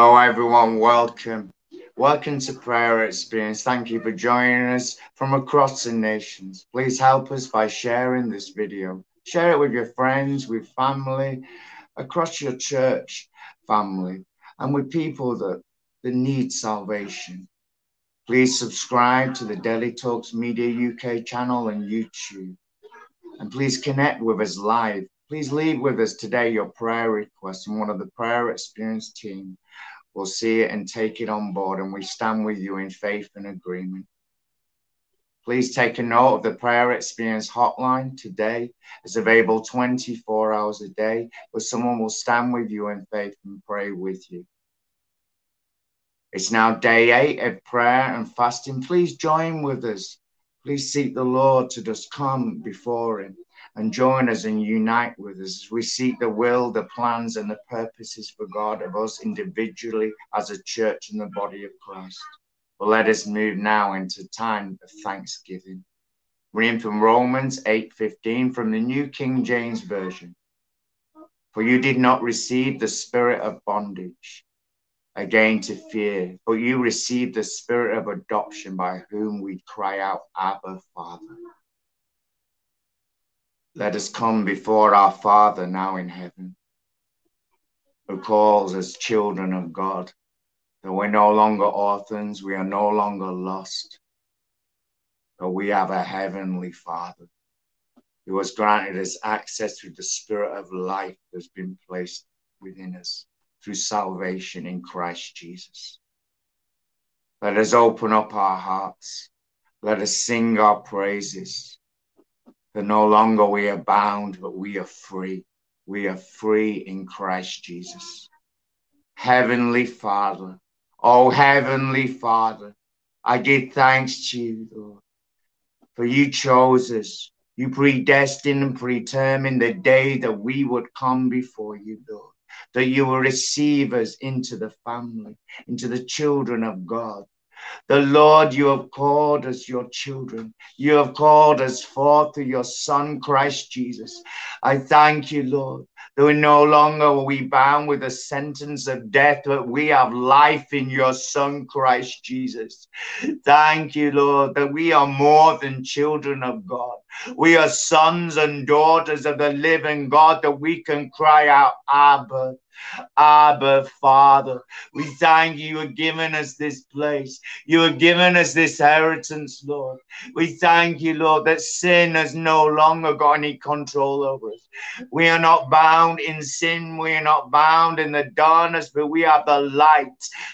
Hello, everyone. Welcome. Welcome to Prayer Experience. Thank you for joining us from across the nations. Please help us by sharing this video. Share it with your friends, with family, across your church family, and with people that, that need salvation. Please subscribe to the Daily Talks Media UK channel and YouTube. And please connect with us live Please leave with us today your prayer request, and one of the prayer experience team will see it and take it on board, and we stand with you in faith and agreement. Please take a note of the prayer experience hotline today. It's available 24 hours a day, but someone will stand with you in faith and pray with you. It's now day eight of prayer and fasting. Please join with us. Please seek the Lord to just come before Him and join us and unite with us as we seek the will, the plans, and the purposes for God of us individually as a church in the body of Christ. But let us move now into time of thanksgiving. Reading from Romans 8:15 from the New King James Version. For you did not receive the spirit of bondage again to fear, but you received the spirit of adoption by whom we cry out, Abba, Father. Let us come before our Father now in heaven, who calls us children of God, that we're no longer orphans, we are no longer lost, but we have a heavenly Father who has granted us access through the Spirit of life that's been placed within us through salvation in Christ Jesus. Let us open up our hearts. Let us sing our praises that no longer we are bound, but we are free. We are free in Christ Jesus. Heavenly Father, oh Heavenly Father, I give thanks to you, Lord, for you chose us. You predestined and predetermined the day that we would come before you, Lord, that you will receive us into the family, into the children of God. The Lord, you have called us your children. You have called us forth to your Son, Christ Jesus. I thank you, Lord, that we no longer are we bound with the sentence of death, but we have life in your Son, Christ Jesus. Thank you, Lord, that we are more than children of God. We are sons and daughters of the living God, that we can cry out, Abba. Abba, Father, we thank you. You have given us this place. You have given us this inheritance, Lord. We thank you, Lord, that sin has no longer got any control over us. We are not bound in sin. We are not bound in the darkness, but we have the light,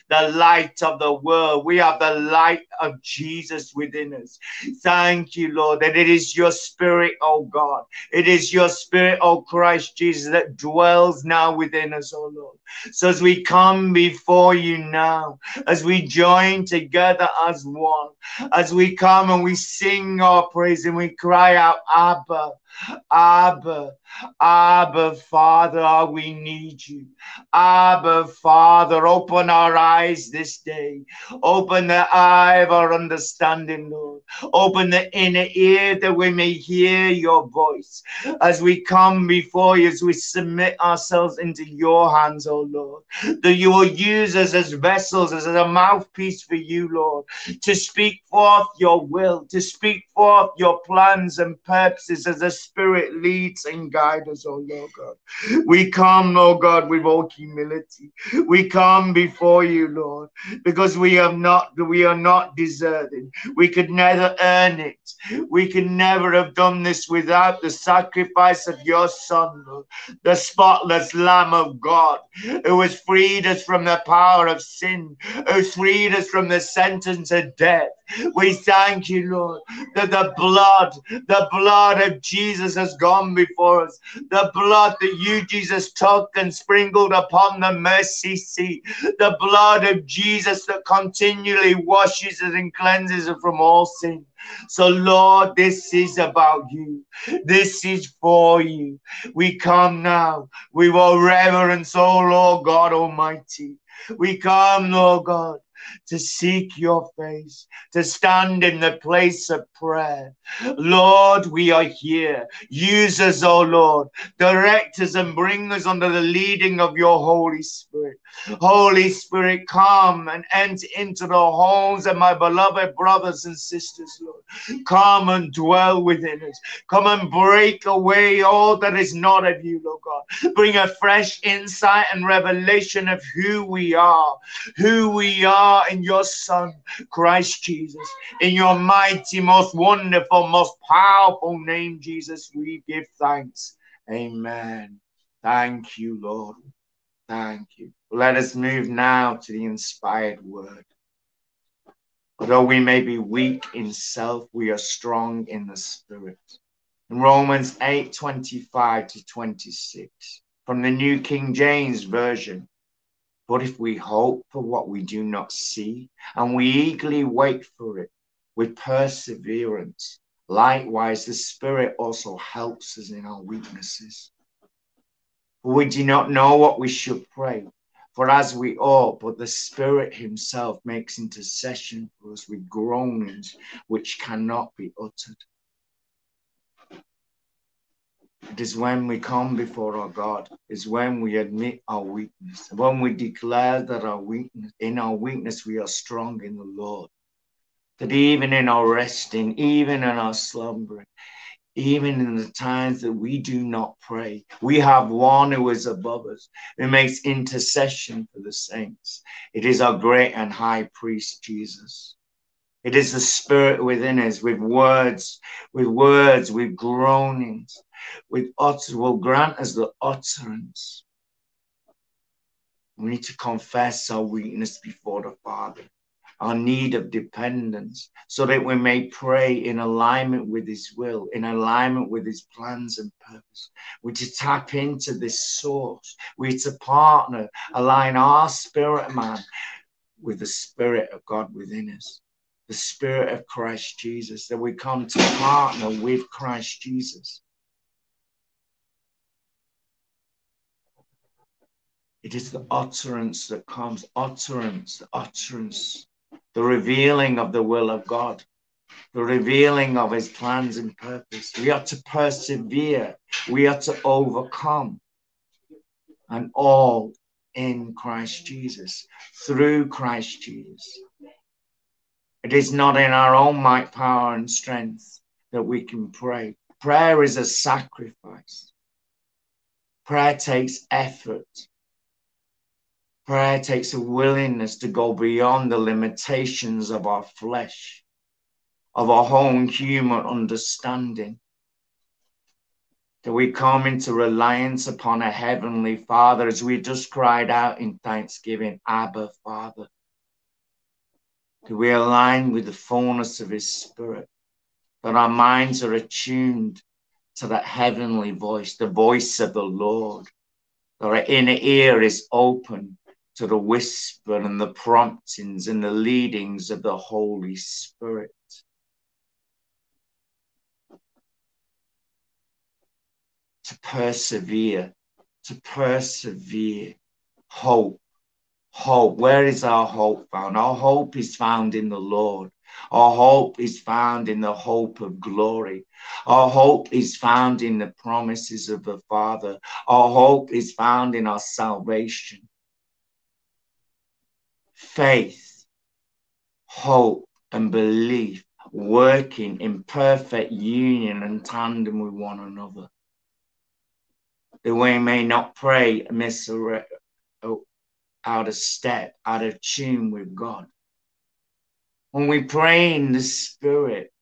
the light of the world. We have the light of Jesus within us. Thank you, Lord, that it is your spirit, oh God. It is your spirit, oh Christ Jesus, that dwells now within us, oh Lord. So as we come before you now, as we join together as one, as we come and we sing our praise and we cry out, Abba, Abba, Abba, Father, we need you. Abba, Father, open our eyes this day. Open the eye of our understanding, Lord. Open the inner ear that we may hear your voice as we come before you, as we submit ourselves into your hands, oh Lord. That you will use us as vessels, as a mouthpiece for you, Lord, to speak forth your will, to speak forth your plans and purposes as the Spirit leads and guides us, oh Lord God. We come, oh God, with all humility. We come before you, Lord, because we have not, we are not deserving. We could never earn it. We could never have done this without the sacrifice of your Son, the spotless Lamb of God, who has freed us from the power of sin, who has freed us from the sentence of death. We thank you, Lord, that the blood, the blood of Jesus has gone before us. The blood that you, Jesus, took and sprinkled upon the mercy seat. The blood of Jesus that continually washes us and cleanses us from all sin. So, Lord, this is about you. This is for you. We come now with all reverence, oh Lord God Almighty. We come, Lord God, to seek your face, to stand in the place of prayer. Lord, we are here. Use us, O oh Lord. Direct us and bring us under the leading of your Holy Spirit. Holy Spirit, come and enter into the homes of my beloved brothers and sisters, Lord. Come and dwell within us. Come and break away all that is not of you, Lord God. Bring a fresh insight and revelation of who we are, who we are in your Son, Christ Jesus. In your mighty, most wonderful, most powerful name, Jesus, we give thanks. Amen. Thank you, Lord. Thank you. Let us move now to the inspired word. Though we may be weak in self, we are strong in the spirit. In Romans 8 25 to 26, from the New King James Version. But if we hope for what we do not see, and we eagerly wait for it with perseverance, likewise the Spirit also helps us in our weaknesses. For we do not know what we should pray for as we ought, but the Spirit Himself makes intercession for us with groanings which cannot be uttered. It is when we come before our God, is when we admit our weakness, when we declare that our weakness, in our weakness, we are strong in the Lord. That even in our resting, even in our slumbering, even in the times that we do not pray, we have one who is above us, who makes intercession for the saints. It is our great and high priest, Jesus. It is the spirit within us with words, with words, with groanings, with utter, will grant us the utterance. We need to confess our weakness before the Father our need of dependence, so that we may pray in alignment with His will, in alignment with His plans and purpose. We're to tap into this source. We're to partner, align our spirit man with the Spirit of God within us, the Spirit of Christ Jesus, that we come to partner with Christ Jesus. It is the utterance that comes, utterance, utterance the revealing of the will of God, the revealing of his plans and purpose. We are to persevere, we are to overcome, and all in Christ Jesus, through Christ Jesus. It is not in our own might, power, and strength that we can pray. Prayer is a sacrifice. Prayer takes effort. Prayer takes a willingness to go beyond the limitations of our flesh, of our own human understanding. That we come into reliance upon a heavenly Father as we just cried out in thanksgiving, Abba, Father. That we align with the fullness of His Spirit, that our minds are attuned to that heavenly voice, the voice of the Lord, that our inner ear is open to the whisper and the promptings and the leadings of the Holy Spirit. To persevere, to persevere, hope, hope. Where is our hope found? Our hope is found in the Lord. Our hope is found in the hope of glory. Our hope is found in the promises of the Father. Our hope is found in our salvation faith, hope, and belief working in perfect union and tandem with one another. That we may not pray miss out of step, out of tune with God. When we pray in the Spirit,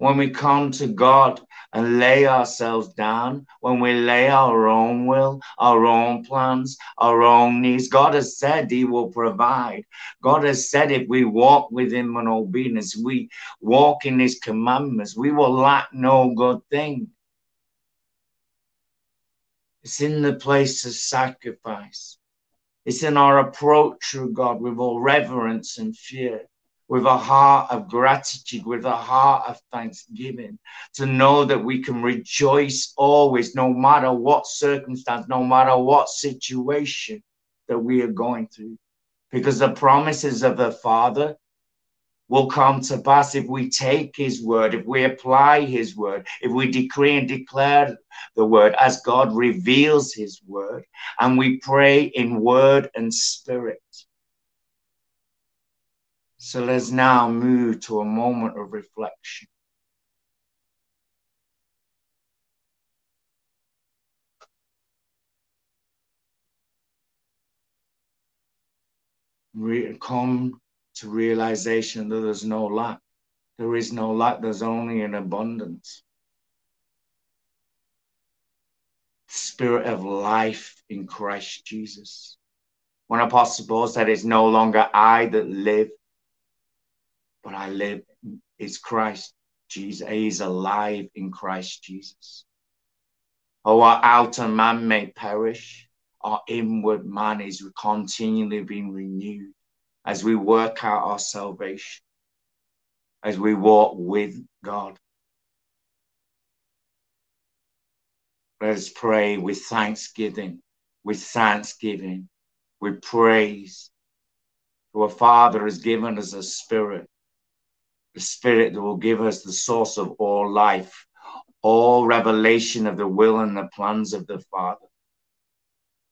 when we come to God and lay ourselves down, when we lay our own will, our own plans, our own needs, God has said He will provide. God has said if we walk with Him in obedience, we walk in His commandments, we will lack no good thing. It's in the place of sacrifice. It's in our approach to God with all reverence and fear with a heart of gratitude, with a heart of thanksgiving, to know that we can rejoice always, no matter what circumstance, no matter what situation that we are going through. because the promises of the Father will come to pass if we take his word, if we apply his word, if we decree and declare the word as God reveals his word, and we pray in word and spirit. So let's now move to a moment of reflection. Re- come to realization that there's no lack. There is no lack, there's only an abundance. Spirit of life in Christ Jesus. When Apostle Paul said, It's no longer I that live, but I live, is Christ Jesus. He's alive in Christ Jesus. Oh, our outer man may perish, our inward man is continually being renewed as we work out our salvation, as we walk with God. Let us pray with thanksgiving, with thanksgiving, with praise. Our Father has given us a spirit, the spirit that will give us the source of all life, all revelation of the will and the plans of the Father.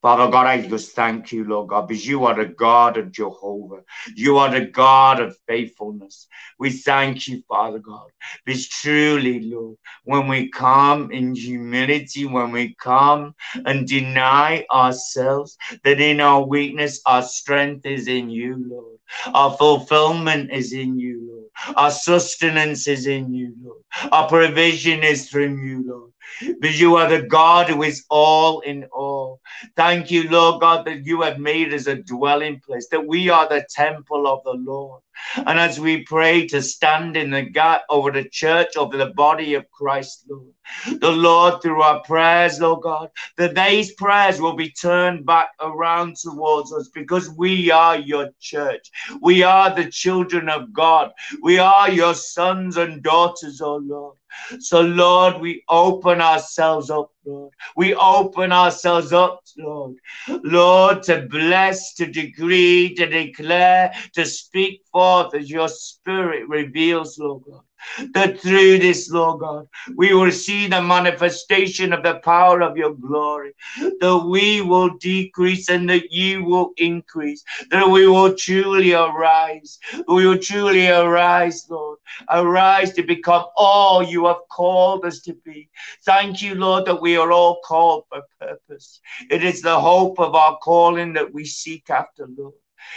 Father God, I just thank you, Lord God, because you are the God of Jehovah. You are the God of faithfulness. We thank you, Father God, because truly, Lord, when we come in humility, when we come and deny ourselves, that in our weakness, our strength is in you, Lord. Our fulfillment is in you, Lord. Our sustenance is in you, Lord. Our provision is from you, Lord. Because you are the God who is all in all. Thank you, Lord God, that you have made us a dwelling place, that we are the temple of the Lord. And as we pray to stand in the gap over the church, over the body of Christ, Lord, the Lord, through our prayers, Lord God, that these prayers will be turned back around towards us because we are your church. We are the children of God. We are your sons and daughters, oh Lord. So, Lord, we open ourselves up, Lord. We open ourselves up, Lord. Lord, to bless, to decree, to declare, to speak forth as your spirit reveals, Lord God that through this, Lord God, we will see the manifestation of the power of your glory, that we will decrease and that you will increase, that we will truly arise. We will truly arise, Lord. Arise to become all you have called us to be. Thank you, Lord, that we are all called for purpose. It is the hope of our calling that we seek after, Lord.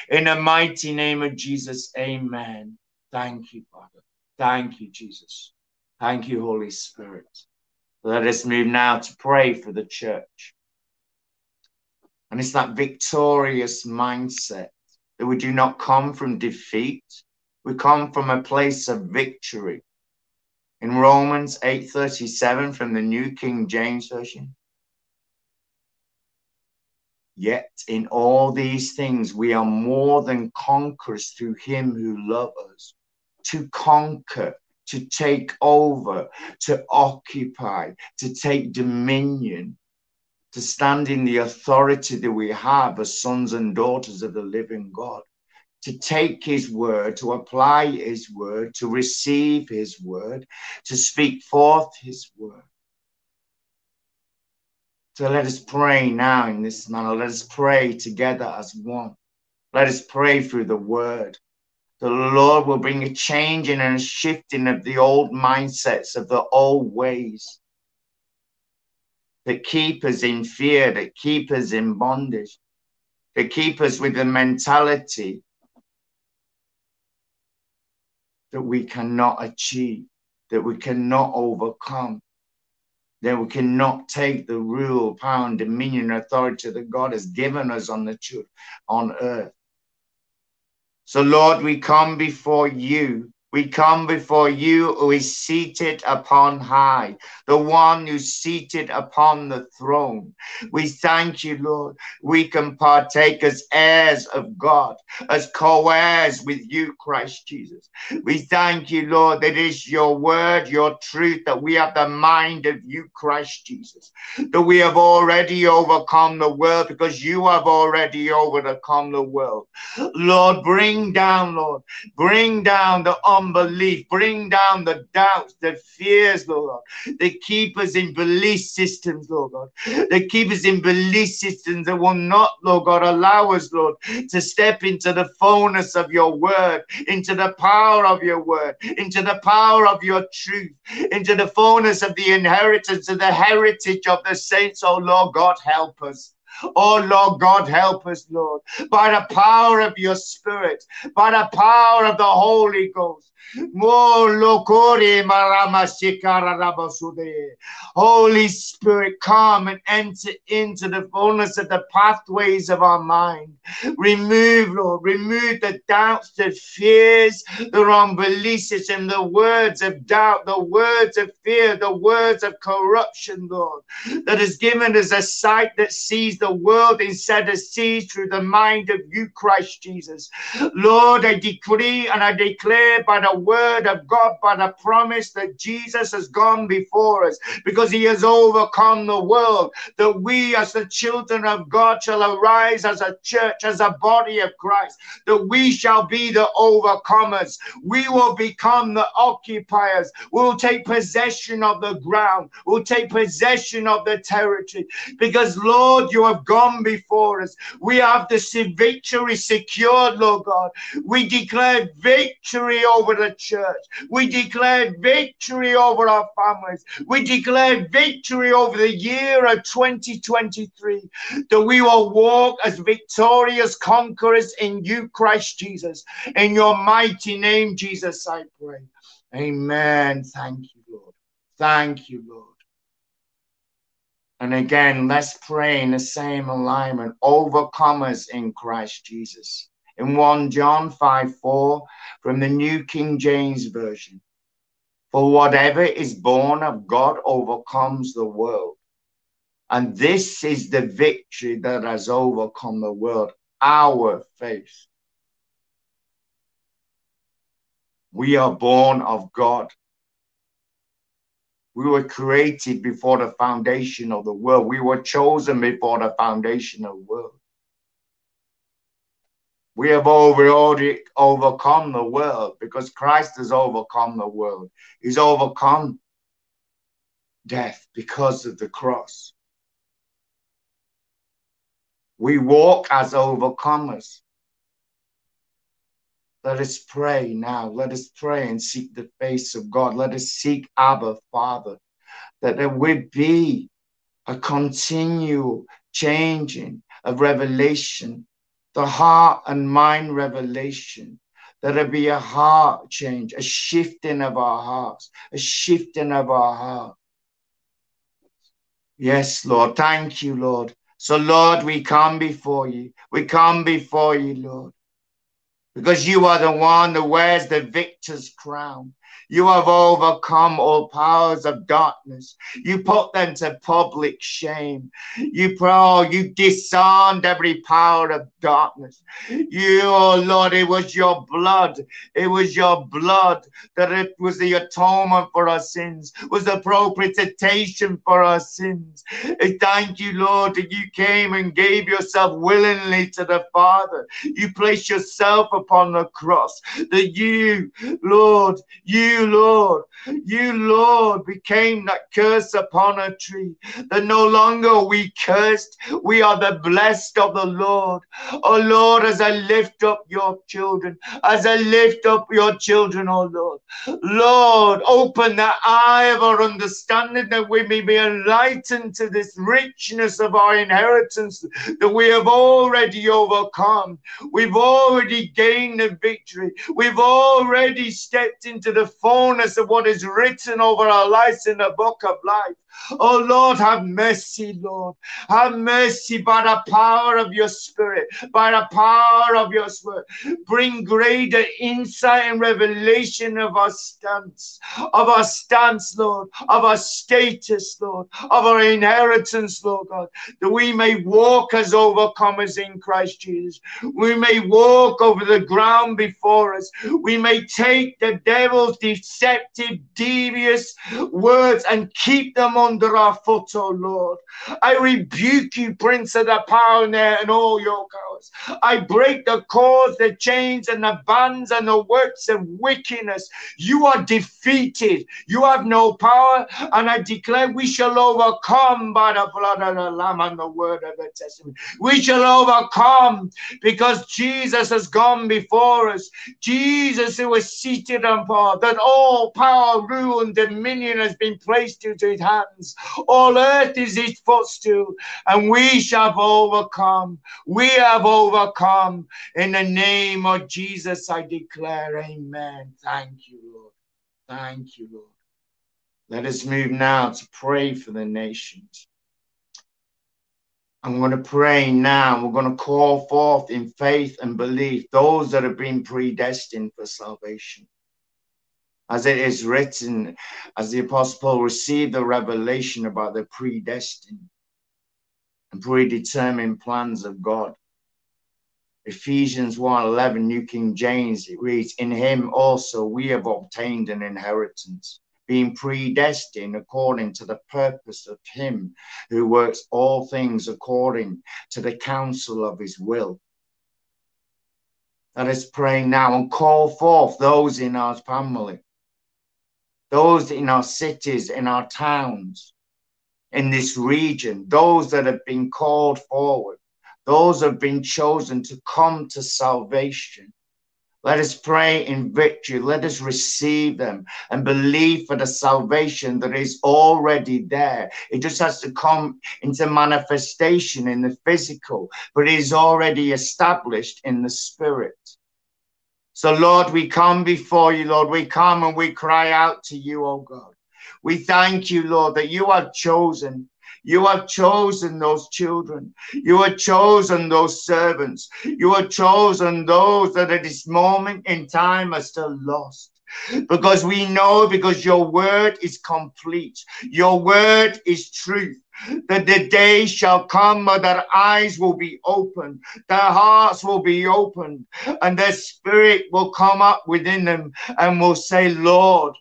In the mighty name of Jesus, amen. Thank you, Father. Thank you, Jesus. Thank you, Holy Spirit. Let us move now to pray for the church. And it's that victorious mindset that we do not come from defeat, we come from a place of victory. In Romans 8:37 from the New King James Version. Yet in all these things we are more than conquerors through him who loved us to conquer, to take over, to occupy, to take dominion, to stand in the authority that we have as sons and daughters of the living God, to take his word, to apply his word, to receive his word, to speak forth his word. So let us pray now in this manner. Let us pray together as one. Let us pray through the word the Lord will bring a changing and a shifting of the old mindsets, of the old ways that keep us in fear, that keep us in bondage, that keep us with the mentality that we cannot achieve, that we cannot overcome, that we cannot take the rule, power, and dominion, and authority that God has given us on the truth on earth. So, Lord, we come before you We come before you who is seated upon high, the one who's seated upon the throne. We thank you, Lord. We can partake as heirs of God, as co heirs with you, Christ Jesus. We thank you, Lord, that it is your word, your truth, that we have the mind of you, Christ Jesus, that we have already overcome the world because you have already overcome the world. Lord, bring down, Lord, bring down the unbelief, bring down the doubts, the fears, Lord, that keep us in belief systems, Lord God, that keep us in belief systems that will not, Lord God, allow us, Lord, to step into the fullness of your word, into the power of your word, into the power of your truth, into the fullness of the inheritance of the heritage of the saints. Oh Lord God, help us. Oh Lord God, help us, Lord, by the power of your Spirit, by the power of the Holy Ghost. Holy Spirit, come and enter into the fullness of the pathways of our mind. Remove, Lord, remove the doubts, the fears, the wrong beliefs, and the words of doubt, the words of fear, the words of corruption, Lord, that has given us a sight that sees the world instead of sees through the mind of you, Christ Jesus. Lord, I decree and I declare by the word of God, by the promise that Jesus has gone before us because he has overcome the world, that we as the children of God shall arise as a church, as a body of Christ, that we shall be the overcomers. We will become the occupiers. We'll take possession of the ground. We'll take possession of the territory because, Lord, you have gone before us. We have the victory secured, Lord God. We declare victory over the church. We declare victory over our families. We declare victory over the year of 2023 that we will walk as victorious conquerors in you, Christ Jesus. In your mighty name, Jesus, I pray. Amen. Thank you, Lord. Thank you, Lord. And again, let's pray in the same alignment, overcomers in Christ Jesus. In 1 John 5 4 from the New King James Version. For whatever is born of God overcomes the world. And this is the victory that has overcome the world our faith. We are born of God. We were created before the foundation of the world. We were chosen before the foundation of the world. We have already overcome the world because Christ has overcome the world. He's overcome death because of the cross. We walk as overcomers. Let us pray now. Let us pray and seek the face of God. Let us seek Abba, Father, that there would be a continual changing of revelation, the heart and mind revelation. That there be a heart change, a shifting of our hearts, a shifting of our heart. Yes, Lord. Thank you, Lord. So, Lord, we come before you. We come before you, Lord because you are the one that wears the victor's crown. You have overcome all powers of darkness. You put them to public shame. You pro, you disarmed every power of darkness. You, oh Lord, it was your blood. It was your blood that it was the atonement for our sins, was the propitiation for our sins. Thank you, Lord, that you came and gave yourself willingly to the Father. You placed yourself upon the cross. That you, Lord, you Lord, you, Lord, became that curse upon a tree. That no longer we cursed, we are the blessed of the Lord. Oh Lord, as I lift up your children, as I lift up your children, oh Lord, Lord, open the eye of our understanding that we may be enlightened to this richness of our inheritance that we have already overcome. We've already gained the victory. We've already stepped into the fullness of what is written over our lives in the book of life. Oh Lord, have mercy, Lord. Have mercy by the power of your spirit, by the power of your spirit. Bring greater insight and revelation of our stance, of our stance, Lord, of our status, Lord, of our inheritance, Lord God, that we may walk as overcomers in Christ Jesus. We may walk over the ground before us. We may take the devil's deceptive, devious words and keep them under our foot, oh Lord. I rebuke you, Prince of the power and all your powers. I break the cords, the chains, and the bands and the works of wickedness. You are defeated. You have no power, and I declare we shall overcome by the blood of the Lamb and the word of the testimony. We shall overcome because Jesus has gone before us. Jesus, who was seated on power, that all power, rule, and dominion has been placed into his hands hands. All earth is his footstool, and we shall overcome. We have overcome. In the name of Jesus, I declare, Amen. Thank you, Lord. Thank you, Lord. Let us move now to pray for the nations. I'm going to pray now. We're going to call forth in faith and belief those that have been predestined for salvation as it is written, as the Apostle Paul received the revelation about the predestined and predetermined plans of God. Ephesians 1:11 New King James, it reads, In him also we have obtained an inheritance, being predestined according to the purpose of him who works all things according to the counsel of his will. Let us pray now and call forth those in our family those in our cities, in our towns, in this region, those that have been called forward, those have been chosen to come to salvation. Let us pray in victory. Let us receive them and believe for the salvation that is already there. It just has to come into manifestation in the physical, but it is already established in the spirit. So, Lord, we come before you, Lord. We come and we cry out to you, oh God. We thank you, Lord, that you have chosen. You have chosen those children. You have chosen those servants. You have chosen those that at this moment in time are still lost. Because we know, because your word is complete, your word is truth that the day shall come that their eyes will be opened, their hearts will be opened, and their spirit will come up within them and will say, Lord,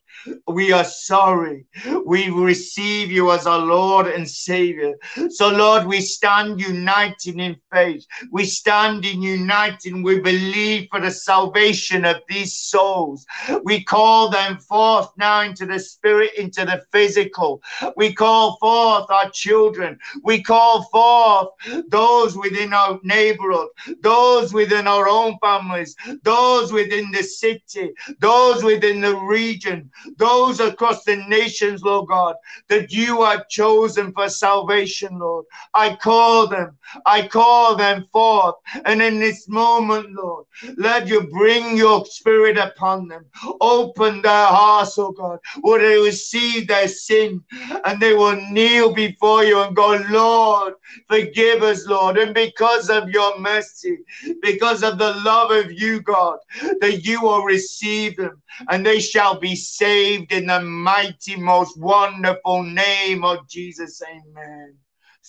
we are sorry. We receive you as our Lord and Savior. So, Lord, we stand united in faith. We stand in uniting. We believe for the salvation of these souls. We call them forth now into the spirit, into the physical. We call forth our children. We call forth those within our neighborhood, those within our own families, those within the city, those within the region, those across the nations, Lord God, that you have chosen for salvation, Lord. I call them, I call them forth. And in this moment, Lord, let you bring your spirit upon them. Open their hearts, oh God, where they will see their sin and they will kneel before you and go, Lord, forgive us, Lord. And because of your mercy, because of the love of you, God, that you will receive them and they shall be saved in the mighty, most wonderful name of Jesus. Amen.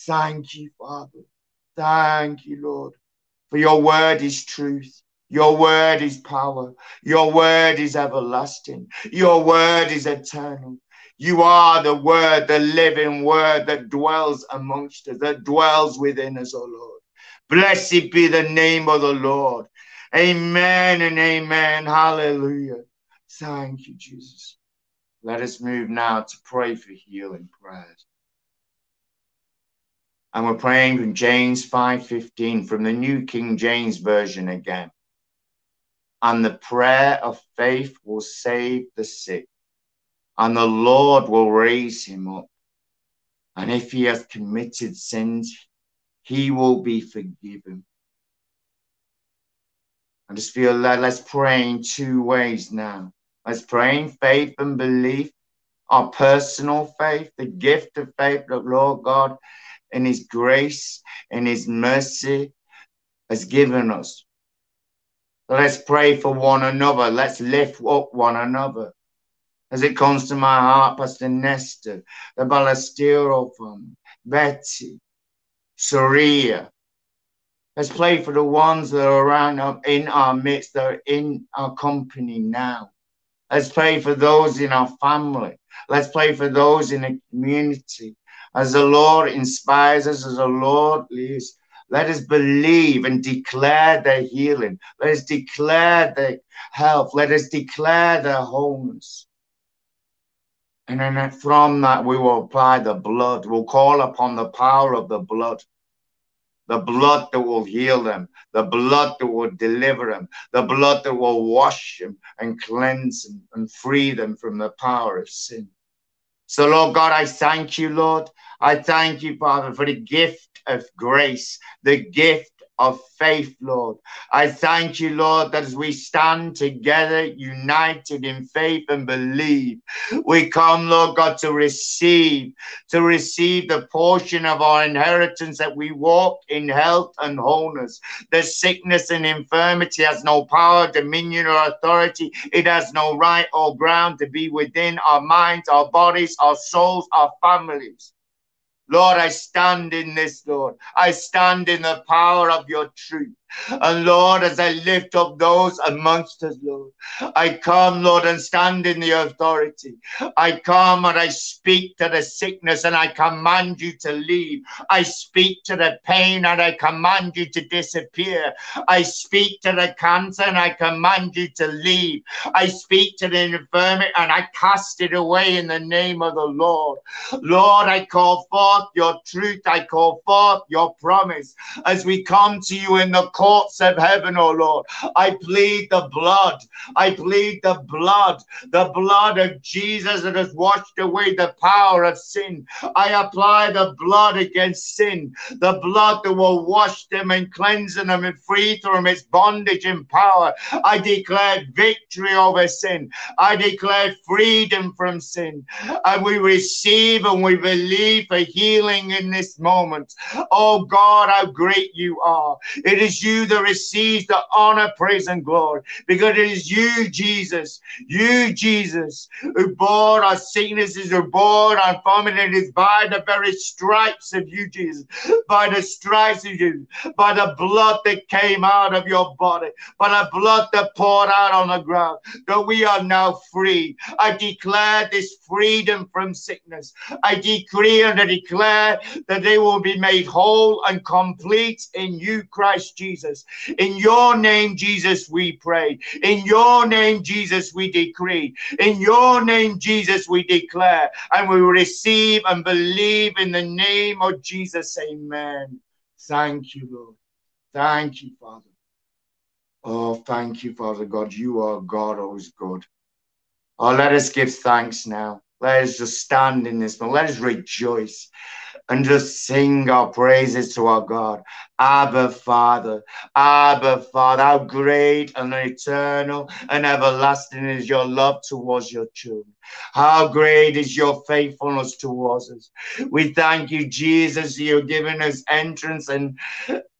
Thank you, Father. Thank you, Lord. For your word is truth. Your word is power. Your word is everlasting. Your word is eternal. You are the word, the living word that dwells amongst us, that dwells within us, O oh Lord. Blessed be the name of the Lord. Amen and amen. Hallelujah. Thank you, Jesus. Let us move now to pray for healing prayers. And we're praying from James 5:15 from the New King James Version again. And the prayer of faith will save the sick, and the Lord will raise him up. And if he has committed sins, he will be forgiven. I just feel that let's pray in two ways now. Let's pray in faith and belief, our personal faith, the gift of faith that Lord God, in His grace, in His mercy, has given us. Let's pray for one another. Let's lift up one another. As it comes to my heart, Pastor Nestor, the Ballestero Fund, Betty, Soria. Let's pray for the ones that are around in our midst, that are in our company now. Let's pray for those in our family. Let's pray for those in the community. As the Lord inspires us, as the Lord leads, let us believe and declare their healing. Let us declare their health. Let us declare their wholeness. And then from that, we will apply the blood. We'll call upon the power of the blood. The blood that will heal them, the blood that will deliver them, the blood that will wash them and cleanse them and free them from the power of sin. So, Lord God, I thank you, Lord. I thank you, Father, for the gift of grace, the gift of faith, Lord. I thank you, Lord, that as we stand together, united in faith and believe, we come, Lord God, to receive, to receive the portion of our inheritance that we walk in health and wholeness. The sickness and infirmity has no power, dominion, or authority. It has no right or ground to be within our minds, our bodies, our souls, our families. Lord, I stand in this, Lord. I stand in the power of your truth. And Lord, as I lift up those amongst us, Lord, I come, Lord, and stand in the authority. I come and I speak to the sickness and I command you to leave. I speak to the pain and I command you to disappear. I speak to the cancer and I command you to leave. I speak to the infirmity and I cast it away in the name of the Lord. Lord, I call forth your truth. I call forth your promise as we come to you in the courts of heaven, oh Lord. I plead the blood. I plead the blood, the blood of Jesus that has washed away the power of sin. I apply the blood against sin, the blood that will wash them and cleanse them and free them from its bondage and power. I declare victory over sin. I declare freedom from sin. And we receive and we believe for healing in this moment. Oh God, how great you are. It is you you that receives the honor, praise, and glory. Because it is you, Jesus, you, Jesus, who bore our sicknesses, who bore our infirmity. It is by the very stripes of you, Jesus, by the stripes of you, by the blood that came out of your body, by the blood that poured out on the ground, that we are now free. I declare this freedom from sickness. I decree and I declare that they will be made whole and complete in you, Christ Jesus. Jesus. In your name, Jesus, we pray. In your name, Jesus, we decree. In your name, Jesus, we declare. And we receive and believe in the name of Jesus. Amen. Thank you, Lord. Thank you, Father. Oh, thank you, Father God. You are God, always good. Oh, let us give thanks now. Let us just stand in this moment. Let us rejoice and just sing our praises to our God. Abba, Father, Abba, Father, how great and eternal and everlasting is your love towards your children. How great is your faithfulness towards us. We thank you, Jesus, you're giving us entrance and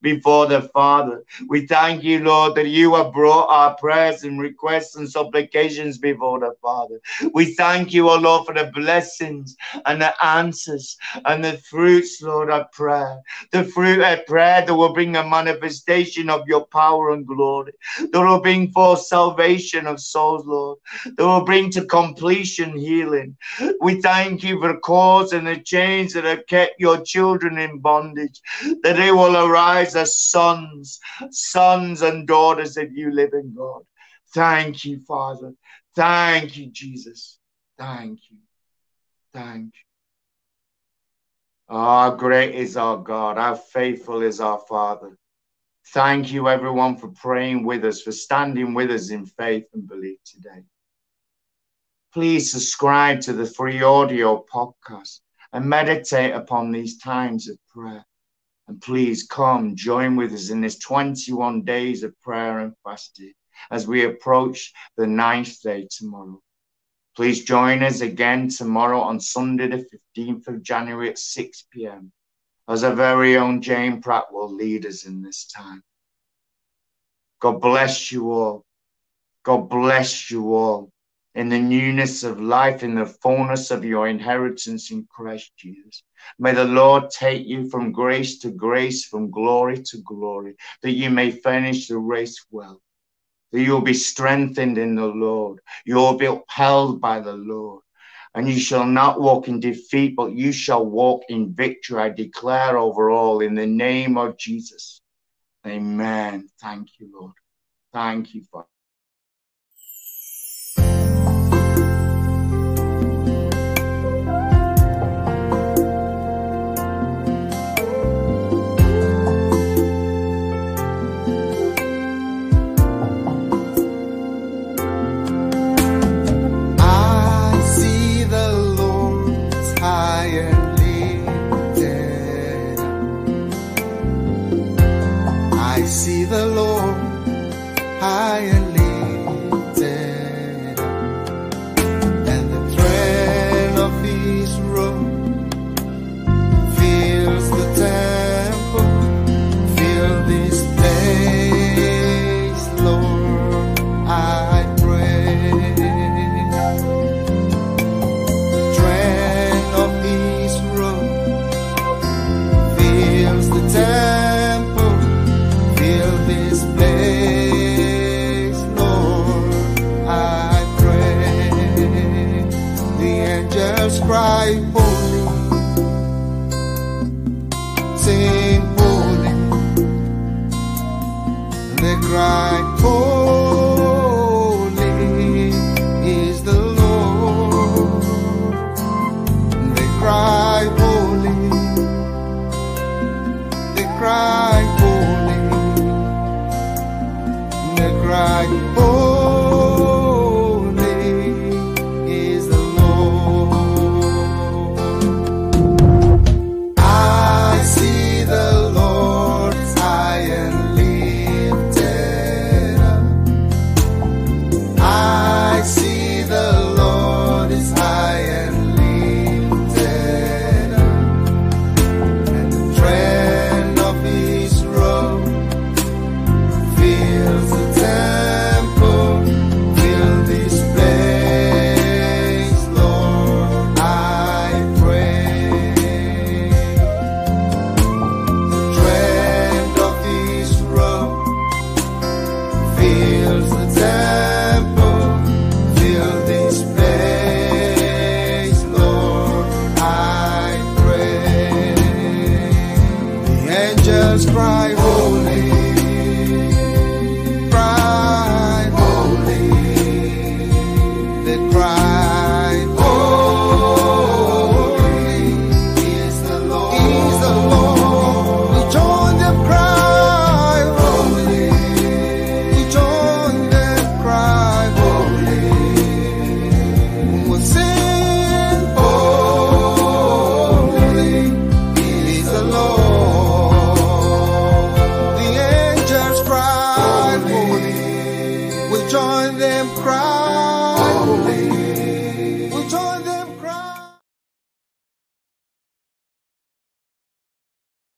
before the Father. We thank you, Lord, that you have brought our prayers and requests and supplications before the Father. We thank you, O Lord, for the blessings and the answers and the fruits, Lord, of prayer. The fruit of prayer that will bring a manifestation of your power and glory, that will bring forth salvation of souls, Lord, that will bring to completion healing. We thank you for the cause and the chains that have kept your children in bondage, that they will arise as sons, sons and daughters of you, living God. Thank you, Father. Thank you, Jesus. Thank you. Thank you. How great is our God. How faithful is our Father. Thank you, everyone, for praying with us, for standing with us in faith and belief today. Please subscribe to the free audio podcast and meditate upon these times of prayer. And please come join with us in this 21 days of prayer and fasting as we approach the ninth day tomorrow. Please join us again tomorrow on Sunday, the 15th of January at 6 p.m. as our very own Jane Pratt will lead us in this time. God bless you all. God bless you all in the newness of life, in the fullness of your inheritance in Christ Jesus. May the Lord take you from grace to grace, from glory to glory, that you may finish the race well, that you'll be strengthened in the Lord, you'll be upheld by the Lord. And you shall not walk in defeat, but you shall walk in victory. I declare over all in the name of Jesus. Amen. Thank you, Lord. Thank you, Father. the angels cry, Holy, sing Holy. They cry, Holy.